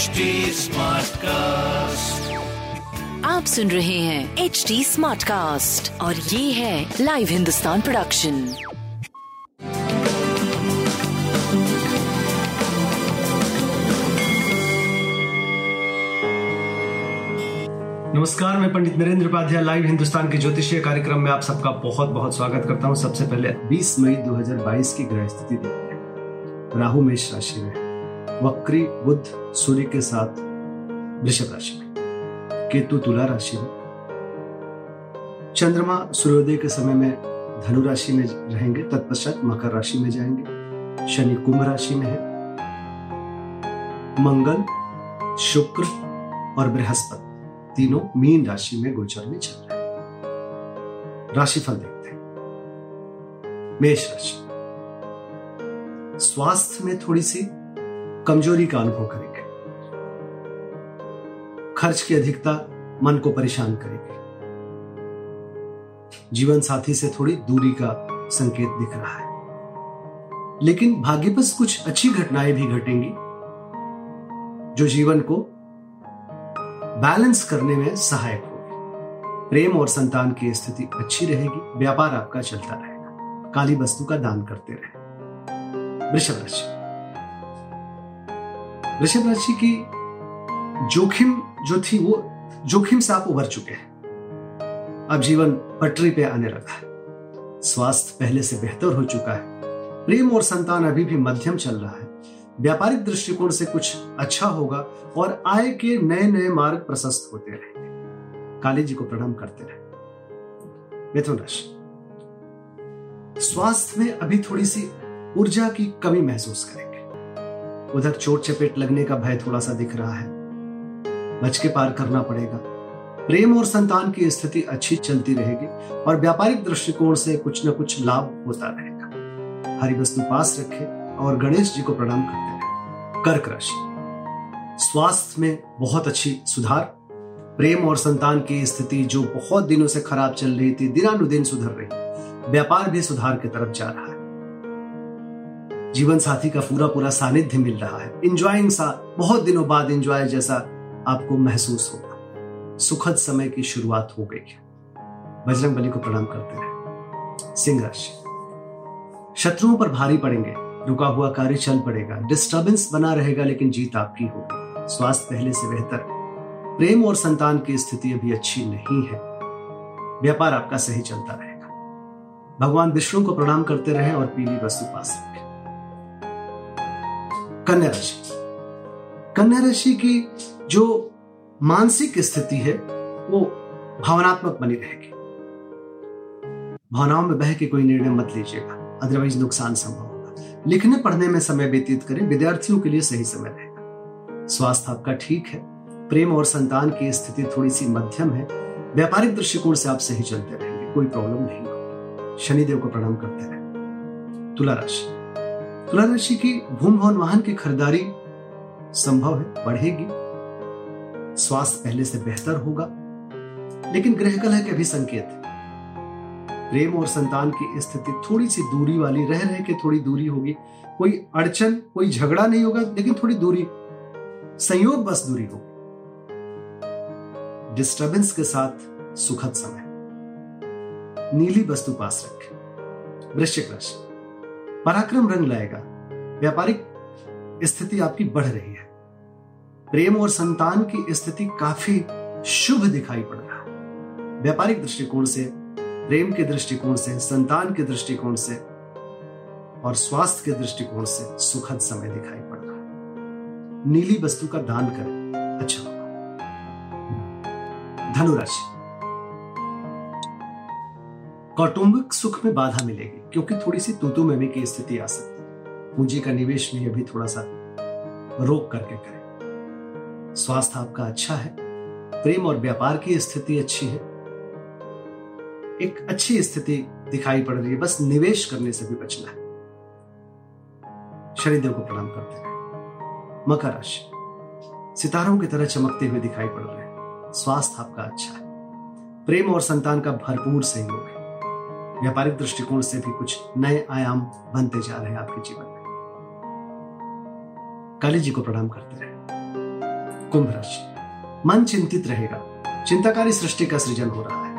HD cast आप सुन रहे हैं एच डी स्मार्ट कास्ट और ये है लाइव हिंदुस्तान प्रोडक्शन नमस्कार मैं पंडित नरेंद्र उपाध्याय लाइव हिंदुस्तान के ज्योतिषीय कार्यक्रम में आप सबका बहुत बहुत स्वागत करता हूँ। सबसे पहले 20 मई 2022 की ग्रह स्थिति देखते हैं। राहु मेष राशि में वक्री, बुद्ध, सूर्य के साथ वृषभ राशि में। केतु तुला राशि में। चंद्रमा सूर्योदय के समय में धनु राशि में रहेंगे, तत्पश्चात मकर राशि में जाएँगे। शनि कुंभ राशि में है। मंगल, शुक्र और बृहस्पति तीनों मीन राशि में गोचर में चल रहे हैं। राशिफल देखते हैं। मेष राशि। स्वास्थ्य में थोड़ी सी कमज़ोरी का अनुभव करेंगे। खर्च की अधिकता मन को परेशान करेगी। जीवन साथी से थोड़ी दूरी का संकेत दिख रहा है। लेकिन भाग्यवश कुछ अच्छी घटनाएँ भी घटेंगी, जो जीवन को बैलेंस करने में सहायक होगी। प्रेम और संतान की स्थिति अच्छी रहेगी, व्यापार आपका चलता रहेगा। काली वस्तु का दान करते रहे। वृषभ राशि। वृषभ राशि की जोखिम जो थी वो, जोखिम से आप उबर चुके हैं। अब जीवन पटरी पे आने लगा है। स्वास्थ्य पहले से बेहतर हो चुका है। प्रेम और संतान अभी भी मध्यम चल रहा है। व्यापारिक दृष्टिकोण से कुछ अच्छा होगा और आय के नए नए मार्ग प्रशस्त होते रहेंगे। काली जी को प्रणाम करते रहे। मिथुन राशि स्वास्थ्य में अभी थोड़ी सी ऊर्जा की कमी महसूस करेंगे उधर चोट चपेट लगने का भय थोड़ा सा दिख रहा है। बच के पार करना पड़ेगा। प्रेम और संतान की स्थिति अच्छी चलती रहेगी और व्यापारिक दृष्टिकोण से कुछ न कुछ लाभ होता रहेगा। हरी वस्तु पास रखें और गणेश जी को प्रणाम करते रहे। कर्क राशि। स्वास्थ्य में बहुत अच्छी सुधार। प्रेम और संतान की स्थिति जो बहुत दिनों से खराब चल रही थी, दिनानुदिन सुधर रही। व्यापार भी सुधार की तरफ़ जा रहा है। जीवन साथी का पूरा पूरा सानिध्य मिल रहा है। इंजॉइंग सा, बहुत दिनों बाद इंजॉय जैसा आपको महसूस होगा। सुखद समय की शुरुआत हो गई है। बजरंग बली को प्रणाम करते रहे सिंह राशि शत्रुओं पर भारी पड़ेंगे। रुका हुआ कार्य चल पड़ेगा। डिस्टरबेंस बना रहेगा, लेकिन जीत आपकी होगी। स्वास्थ्य पहले से बेहतर। प्रेम और संतान की स्थिति अभी अच्छी नहीं है। व्यापार आपका सही चलता रहेगा। भगवान विष्णु को प्रणाम करते रहे और पीली वस्तु पास रखें कन्या राशि। कन्या राशि की जो मानसिक स्थिति है, वो भावनात्मक बनी रहेगी। भावनाओं में बह के कोई निर्णय मत लीजिएगा अदरवाइज़ नुकसान संभव होगा। लिखने, पढ़ने में समय व्यतीत करें, विद्यार्थियों के लिए सही समय रहेगा। स्वास्थ्य आपका ठीक है, प्रेम और संतान की स्थिति थोड़ी सी मध्यम है, व्यापारिक दृष्टिकोण से आप सही चलते रहेंगे, कोई प्रॉब्लम नहीं होगी। शनिदेव को प्रणाम करते रहे। तुला राशि। राशि की भूम भवन वाहन की खरीदारी संभव है, बढ़ेगी। स्वास्थ्य पहले से बेहतर होगा, लेकिन ग्रह कलह के भी संकेत है। प्रेम और संतान की स्थिति थोड़ी सी दूरी वाली, रह रह के थोड़ी दूरी होगी। कोई अड़चन, कोई झगड़ा नहीं होगा, लेकिन थोड़ी दूरी, संयोग बस दूरी होगी। डिस्टरबेंस के साथ सुखद समय। नीली वस्तु पास रखें। वृश्चिक राशि। पराक्रम रंग लाएगा। व्यापारिक स्थिति आपकी बढ़ रही है। प्रेम और संतान की स्थिति काफ़ी शुभ दिखाई पड़ रहा है। व्यापारिक दृष्टिकोण से, प्रेम के दृष्टिकोण से, संतान के दृष्टिकोण से और स्वास्थ्य के दृष्टिकोण से सुखद समय दिखाई पड़ रहा है। नीली वस्तु का दान करें। अच्छा धनुराशि। कौटुंबिक सुख में बाधा मिलेगी, क्योंकि थोड़ी सी तूतु में की स्थिति आ सकती है। पूंजी का निवेश भी अभी थोड़ा सा रोक करके करें। स्वास्थ्य आपका अच्छा है, प्रेम और व्यापार की स्थिति अच्छी है। एक अच्छी स्थिति दिखाई पड़ रही है, बस निवेश करने से भी बचना है। शनिदेव को प्रणाम करते हैं। मकर राशि। सितारों की तरह चमकते हुए दिखाई पड़ रहे हैं। स्वास्थ्य आपका अच्छा है। प्रेम और संतान का भरपूर सहयोग है। व्यापारिक दृष्टिकोण से भी कुछ नए आयाम बनते जा रहे हैं आपके जीवन में। काली जी को प्रणाम करते रहे। कुंभ राशि। मन चिंतित रहेगा। चिंताकारी सृष्टि का सृजन हो रहा है।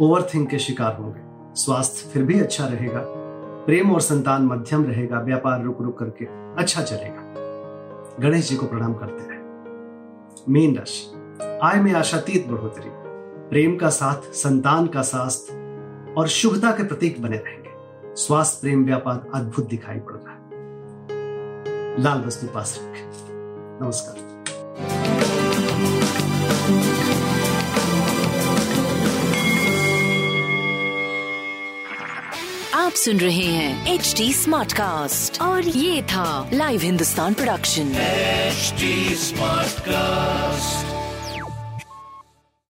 ओवर थिंक के शिकार होंगे। स्वास्थ्य फिर भी अच्छा रहेगा। प्रेम और संतान मध्यम रहेगा। व्यापार रुक रुक करके अच्छा चलेगा। गणेश जी को प्रणाम करते रहे। मीन राशि। आय में आशातीत बढ़ोतरी। प्रेम का साथ, संतान का स्वास्थ्य और शुभता के प्रतीक बने रहेंगे। स्वास्थ्य प्रेम व्यापार अद्भुत दिखाई पड़ रहा है। लाल वस्तु पास रखें। नमस्कार। आप सुन रहे हैं एच डी स्मार्ट कास्ट और ये था live Hindustan production H smart Smartcast.